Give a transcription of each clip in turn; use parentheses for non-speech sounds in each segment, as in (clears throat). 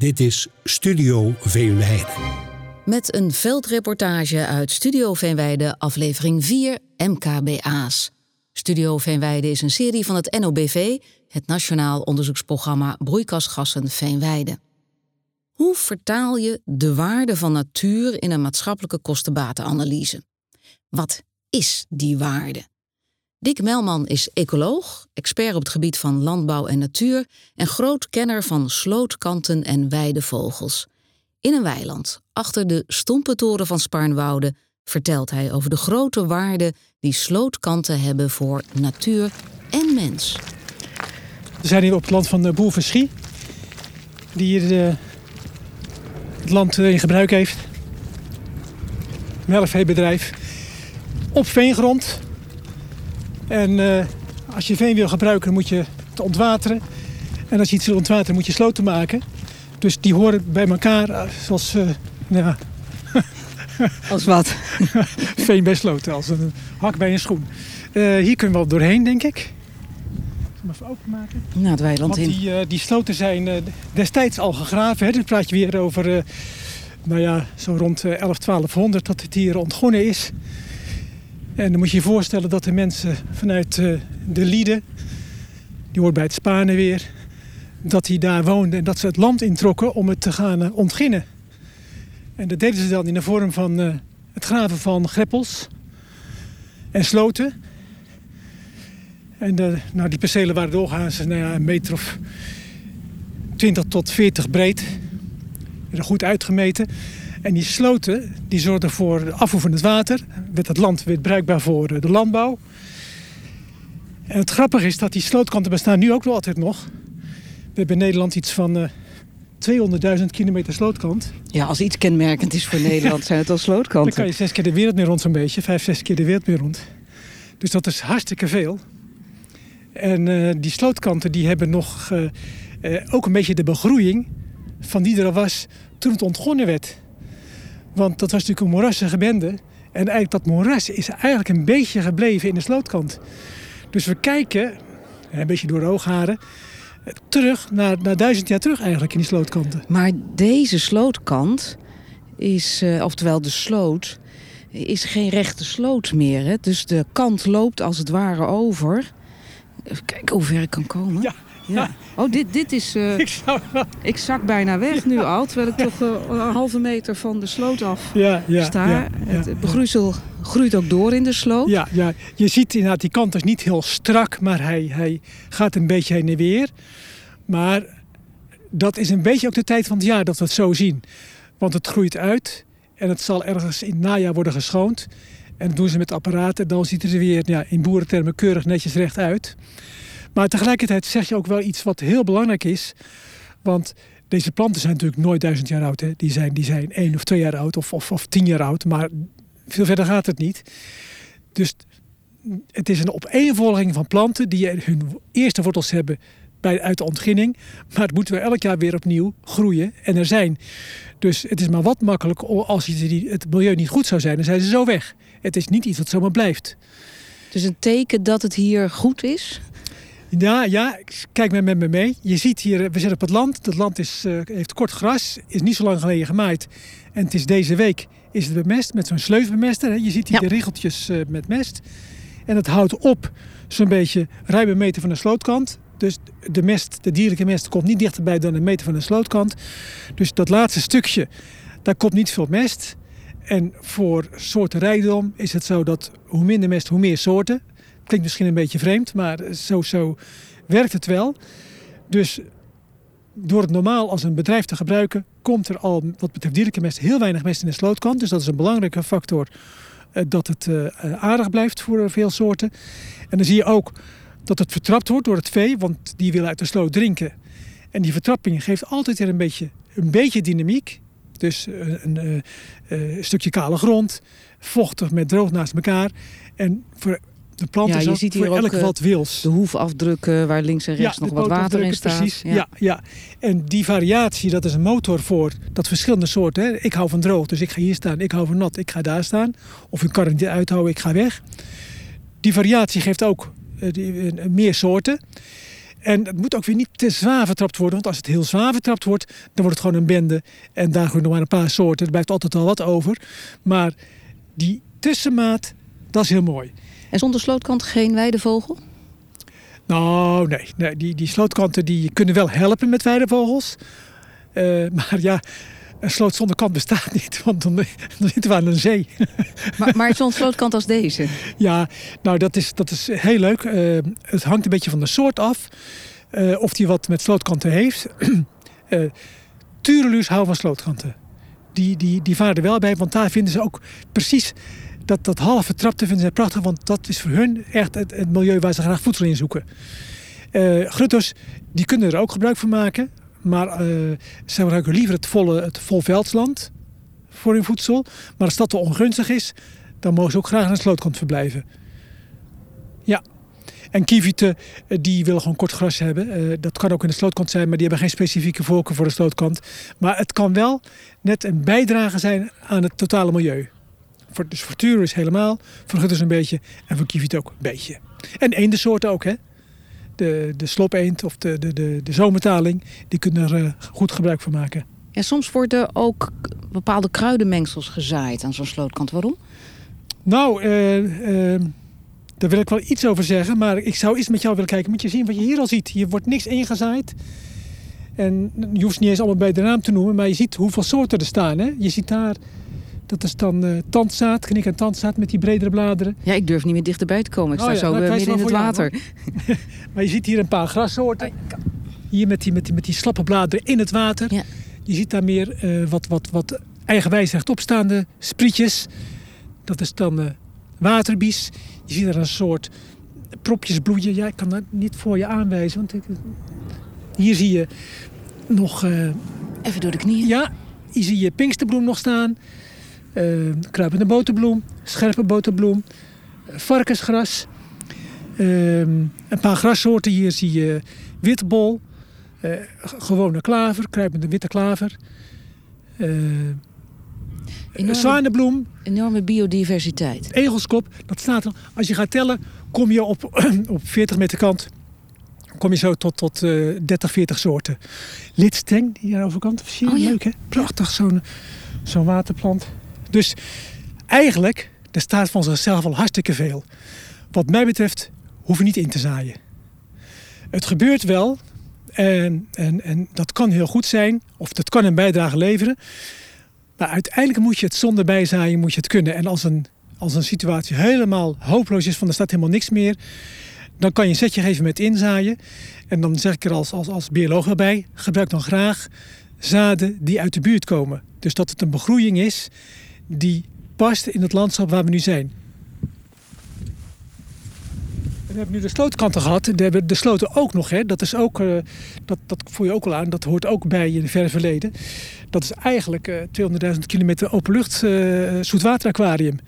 Dit is Studio Veenweide. Met een veldreportage uit Studio Veenweide, aflevering 4 MKBA's. Studio Veenweide is een serie van het NOBV, het Nationaal Onderzoeksprogramma Broeikasgassen Veenweide. Hoe vertaal je de waarde van natuur in een maatschappelijke kostenbatenanalyse? Wat is die waarde? Dick Melman is ecoloog, expert op het gebied van landbouw en natuur en groot kenner van slootkanten en weidevogels. In een weiland, achter de stompentoren van Sparnwoude, vertelt hij over de grote waarde die slootkanten hebben voor natuur en mens. We zijn hier op het land van de boer Verschie, die hier eh, het land in gebruik heeft. Melkveebedrijf. Op veengrond. En eh, als je veen wil gebruiken, moet je het ontwateren. En als je iets wil ontwateren, moet je sloten maken. Dus die horen bij elkaar eh, zoals... Uh, ja. (laughs) Als wat? (laughs) veen bij sloten, als een hak bij een schoen. hier kunnen we wel doorheen, denk ik. Ik hem even openmaken. Nou, het weiland Want die, uh, die sloten zijn destijds al gegraven. Hè. Dan praat je weer over, nou ja, zo rond 11, 1200 dat het hier ontgonnen is. En dan moet je je voorstellen dat de mensen vanuit de Lieden, die hoort bij het Spanen weer, dat die daar woonden en dat ze het land introkken om het te gaan ontginnen. En dat deden ze dan in de vorm van het graven van greppels en sloten. En nou, die percelen waren doorgaans nou ja, een meter of 20 tot 40 breed. Goed uitgemeten. En die sloten die zorgden voor de afvoer van het water. Werd het land weer bruikbaar voor de landbouw. En het grappige is dat die slootkanten bestaan nu ook wel altijd nog. We hebben in Nederland iets van uh, 200.000 kilometer slootkant. Ja, als iets kenmerkend is voor Nederland (laughs) zijn het al slootkanten. Dan kan je zes keer de wereld meer rond zo'n beetje. Vijf, zes keer de wereld meer rond. Dus dat is hartstikke veel. En uh, die slootkanten die hebben nog uh, ook een beetje de begroeiing van die er al was toen het ontgonnen werd. Want dat was natuurlijk een moerassige bende. En eigenlijk dat moeras is eigenlijk een beetje gebleven in de slootkant. Dus we kijken, een beetje door de oogharen, terug naar, naar duizend jaar terug eigenlijk in die slootkanten. Maar deze slootkant is, oftewel de sloot, is geen rechte sloot meer. Hè? Dus de kant loopt als het ware over. Even kijken hoe ver ik kan komen. Ja. Ja. Oh, dit, dit is... Uh, (laughs) ik, zou... ik zak bijna weg nu al, terwijl ik toch uh, een halve meter van de sloot af ja, ja, sta. Ja, het begroeisel groeit ook door in de sloot. Ja, ja. je ziet inderdaad, die kant is niet heel strak, maar hij, hij gaat een beetje heen en weer. Maar dat is een beetje ook de tijd van het jaar dat we het zo zien. Want het groeit uit en het zal ergens in het najaar worden geschoond. En dat doen ze met apparaten. Dan ziet het er weer ja, in boerentermen keurig netjes recht uit. Maar tegelijkertijd zeg je ook wel iets wat heel belangrijk is. Want deze planten zijn natuurlijk nooit duizend jaar oud. Hè. Die, zijn, die zijn één of twee jaar oud of, of, of tien jaar oud. Maar veel verder gaat het niet. Dus het is een opeenvolging van planten die hun eerste wortels hebben bij, uit de ontginning. Maar het moeten we elk jaar weer opnieuw groeien en er zijn. Dus het is maar wat makkelijk als het milieu niet goed zou zijn, dan zijn ze zo weg. Het is niet iets wat zomaar blijft. Dus een teken dat het hier goed is? Ja, ja, kijk met me mee. Je ziet hier, we zitten op het land. Het land is, uh, heeft kort gras, is niet zo lang geleden gemaaid. En het is deze week is het bemest met zo'n sleufbemester. Je ziet hier ja. de riggeltjes uh, met mest. En het houdt op zo'n beetje ruim een meter van de slootkant. Dus de mest, de dierlijke mest, komt niet dichterbij dan een meter van de slootkant. Dus dat laatste stukje, daar komt niet veel mest. En voor soortenrijdom is het zo dat hoe minder mest, hoe meer soorten. Klinkt misschien een beetje vreemd, maar zo, zo werkt het wel. Dus door het normaal als een bedrijf te gebruiken, komt er al wat betreft dierlijke mest heel weinig mest in de slootkant. Dus dat is een belangrijke factor uh, dat het uh, aardig blijft voor veel soorten. En dan zie je ook dat het vertrapt wordt door het vee, want die willen uit de sloot drinken. En die vertrapping geeft altijd weer een beetje, een beetje dynamiek. Dus een, een, een, stukje kale grond, vochtig met droog naast elkaar. En voor de planten ja, je zo, ziet hier voor elk ook, wat wils. De hoefafdrukken waar links en rechts ja, nog wat water in staat. Precies, ja. ja. Ja, En die variatie, dat is een motor voor dat verschillende soorten. Hè. Ik hou van droog, dus ik ga hier staan. Ik hou van nat, ik ga daar staan. Of ik kan het niet uithouden, ik ga weg. Die variatie geeft ook uh, die, uh, meer soorten. En het moet ook weer niet te zwaar vertrapt worden. Want als het heel zwaar vertrapt wordt, dan wordt het gewoon een bende. En daar groeien nog maar een paar soorten. Er blijft altijd al wat over. Maar die tussenmaat, dat is heel mooi. En zonder slootkant geen weidevogel? Nou, nee. nee die, die slootkanten die kunnen wel helpen met weidevogels. Uh, maar ja, een sloot zonder kant bestaat (laughs) niet, want dan, dan zitten we aan een zee. (laughs) Maar, maar zo'n slootkant als deze? Ja, nou dat is, dat is heel leuk. Uh, het hangt een beetje van de soort af. Uh, of die wat met slootkanten heeft. (clears throat) uh, Turelus houden van slootkanten. Die, die, die varen er wel bij, want daar vinden ze ook precies dat, dat halve trapte vinden ze prachtig. Want dat is voor hun echt het, milieu waar ze graag voedsel in zoeken. Uh, grutters, die kunnen er ook gebruik van maken. Maar uh, ze gebruiken liever het volle het volveldsland voor hun voedsel. Maar als dat te ongunstig is, dan mogen ze ook graag aan de slootkant verblijven. Ja. En kievieten, eh, die willen gewoon kort gras hebben. Dat kan ook in de slootkant zijn, maar die hebben geen specifieke voorkeur voor de slootkant. Maar het kan wel net een bijdrage zijn aan het totale milieu. Voor, dus voor is helemaal, voor gutters een beetje en voor kieviet ook een beetje. En eendensoorten ook, hè de, de slopeend of de, de, de, de zomertaling, die kunnen er uh, goed gebruik van maken. En soms worden ook bepaalde kruidenmengsels gezaaid aan zo'n slootkant. Waarom? Nou, uh, uh, daar wil ik wel iets over zeggen. Maar ik zou eens met jou willen kijken. Moet je zien wat je hier al ziet. Hier wordt niks ingezaaid. En je hoeft niet eens allemaal bij de naam te noemen. Maar je ziet hoeveel soorten er staan. Hè? Je ziet daar dat is dan uh, tandzaad, knik- en tandzaad met die bredere bladeren. Ja, ik durf niet meer dichterbij te komen. Ik sta oh, ja, zo nou, midden in het water. (laughs) maar je ziet hier een paar grassoorten. Hier met die, met die, met die slappe bladeren in het water. Ja. Je ziet daar meer uh, wat, wat, wat eigenwijs rechtopstaande sprietjes. Dat is dan uh, waterbies. Je ziet er een soort propjes bloeien. Ja, ik kan dat niet voor je aanwijzen. Want ik, hier zie je nog... Even door de knieën. Ja, hier zie je pinksterbloem nog staan uh, kruipende boterbloem, scherpe boterbloem, varkensgras. Uh, een paar grassoorten. Hier zie je witbol, uh, gewone klaver, kruipende witte klaver. Enorme, zwanenbloem. Enorme biodiversiteit. Egelskop, dat staat er. Als je gaat tellen, kom je op, (clears throat) op 40 meter kant. Kom je zo tot, tot 30, 40 soorten. Lidsteng, die aan de overkant. Zie je? Oh, ja. Leuk hè? Prachtig, zo'n zo'n waterplant. Dus eigenlijk, er staat van zichzelf al hartstikke veel. Wat mij betreft hoef je niet in te zaaien. Het gebeurt wel en, en, en dat kan heel goed zijn, of dat kan een bijdrage leveren. Maar uiteindelijk moet je het zonder bijzaaien moet je het kunnen. En als een, als een situatie helemaal hopeloos is, van er staat helemaal niks meer, dan kan je een setje geven met inzaaien. En dan zeg ik er als, als, als bioloog erbij, gebruik dan graag zaden die uit de buurt komen. Dus dat het een begroeiing is die past in het landschap waar we nu zijn. we hebben nu de slootkanten gehad. We hebben de sloten ook nog. Hè. Dat, is ook, uh, dat, dat voel je ook al aan. Dat hoort ook bij in het verre verleden. Dat is eigenlijk uh, 200.000 kilometer openlucht uh, zoetwateraquarium.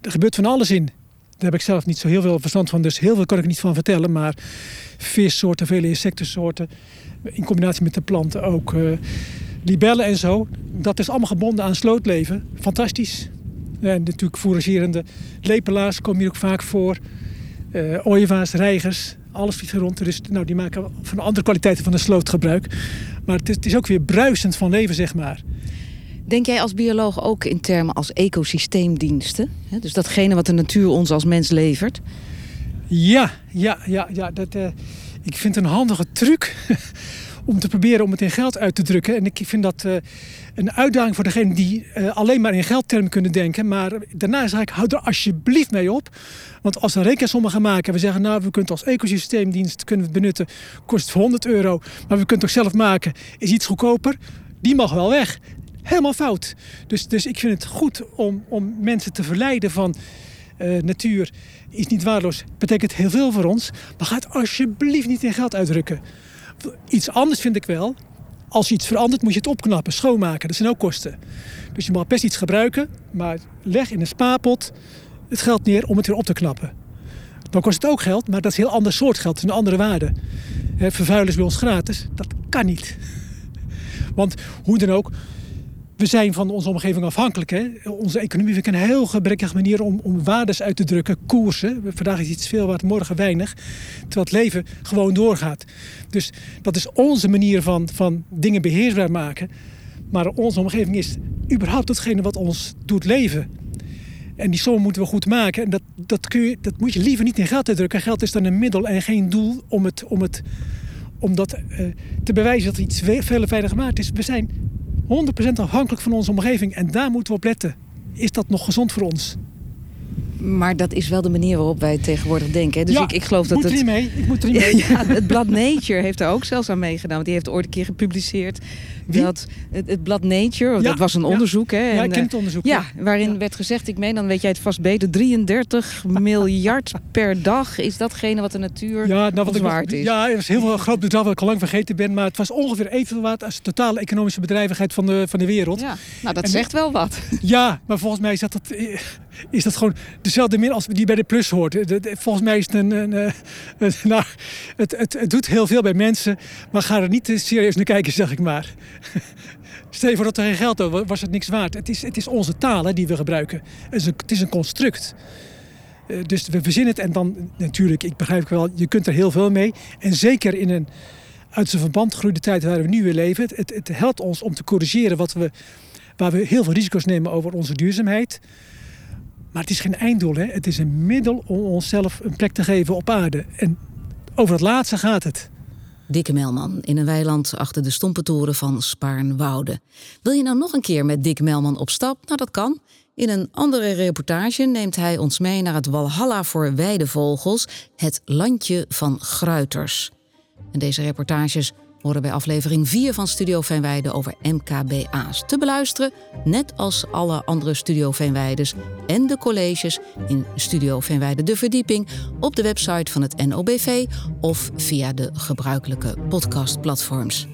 Er gebeurt van alles in. Daar heb ik zelf niet zo heel veel verstand van. Dus heel veel kan ik niet van vertellen. Maar vissoorten, vele insectensoorten. In combinatie met de planten ook. Libellen en zo. Dat is allemaal gebonden aan slootleven. Fantastisch. En natuurlijk fouragerende lepelaars komen hier ook vaak voor. Uh, ooievaars, reigers, alles vliegt er rond. Dus nou, die maken van andere kwaliteiten van de sloot gebruik. Maar het is, het is ook weer bruisend van leven, zeg maar. Denk jij als bioloog ook in termen als ecosysteemdiensten? Dus datgene wat de natuur ons als mens levert? Ja, ja, ja, ja. Dat, uh, ik vind het een handige truc (laughs) om te proberen om het in geld uit te drukken. En ik vind dat uh, een uitdaging voor degene die uh, alleen maar in geldtermen kunnen denken. Maar daarna zeg ik, hou er alsjeblieft mee op. Want als we rekensommen gaan maken en we zeggen, nou, we kunnen als ecosysteemdienst kunnen het benutten, kost het voor 100 euro. Maar we kunnen het ook zelf maken, is iets goedkoper. Die mag wel weg. Helemaal fout. Dus, dus ik vind het goed om, om mensen te verleiden van uh, natuur is niet waardeloos. Betekent heel veel voor ons. Maar ga het alsjeblieft niet in geld uitdrukken. Iets anders vind ik wel. Als je iets verandert, moet je het opknappen, schoonmaken. Dat zijn ook kosten. Dus je mag best iets gebruiken, maar leg in een spaarpot het geld neer om het weer op te knappen. Dan kost het ook geld, maar dat is een heel ander soort geld. Een andere waarde. Vervuilen is bij ons gratis. Dat kan niet. (laughs) Want hoe dan ook, we zijn van onze omgeving afhankelijk. Hè? Onze economie vind een heel gebrekkige manier om, om waardes uit te drukken, koersen. Vandaag is iets veel waard, morgen weinig. Terwijl het leven gewoon doorgaat. Dus dat is onze manier van, van dingen beheersbaar maken. Maar onze omgeving is überhaupt hetgene wat ons doet leven. En die som moeten we goed maken. En dat, dat, kun je, dat moet je liever niet in geld uitdrukken. Geld is dan een middel en geen doel om, het, om, het, om dat uh, te bewijzen dat iets veel veiliger maakt is. We zijn 100% afhankelijk van onze omgeving. En daar moeten we op letten. Is dat nog gezond voor ons? Maar dat is wel de manier waarop wij tegenwoordig denken. Dus ja, ik, ik geloof dat moet het. Er mee. Ik moet er niet (laughs) mee. ja, het blad Nature heeft er ook zelfs aan meegedaan. Want die heeft ooit een keer gepubliceerd. Wie? Dat het, het blad Nature, Ja, dat was een ja. onderzoek. Hè, Ja, en, ik ken eh, het onderzoek. ja, waarin Ja. werd gezegd, ik meen, dan weet jij het vast beter, 33 (laughs) miljard per dag is datgene wat de natuur Ja, nou, wat waard is. Ja, het was heel veel groot bedrag wat ik al lang vergeten ben. Maar het was ongeveer evenveel waard als de totale economische bedrijvigheid van de, van de wereld. Ja, nou dat En- zegt wel wat. (laughs) Ja, maar volgens mij is dat, het, is dat gewoon dezelfde min als die bij de plus hoort. Volgens mij is het een. een, eh, een- (laughs) nou, het, het, het doet heel veel bij mensen, maar ga er niet te serieus naar kijken, zeg ik maar. Stel je voor dat er geen geld over was, het niks waard. Het is, het is onze taal die we gebruiken. Het is een, het is een construct. Eh, Dus we verzinnen het en dan natuurlijk, ik begrijp wel, je kunt er heel veel mee. En zeker in een uit zijn verband gegroeide tijd waar we nu weer leven. Het, het, het helpt ons om te corrigeren wat we, waar we heel veel risico's nemen over onze duurzaamheid. Maar het is geen einddoel. Hè? Het is een middel om onszelf een plek te geven op aarde. En over het laatste gaat het. Dikke Melman in een weiland achter de stompentoren van Spaarnwoude. Wil je nou nog een keer met Dick Melman op stap? Nou, dat kan. In een andere reportage neemt hij ons mee naar het Walhalla voor weidevogels, het landje van gruiters. En deze reportages horen bij aflevering 4 van Studio Veenweide over MKBA's. Te beluisteren, net als alle andere Studio Veenweides en de colleges in Studio Veenweide De Verdieping op de website van het NOBV of via de gebruikelijke podcastplatforms.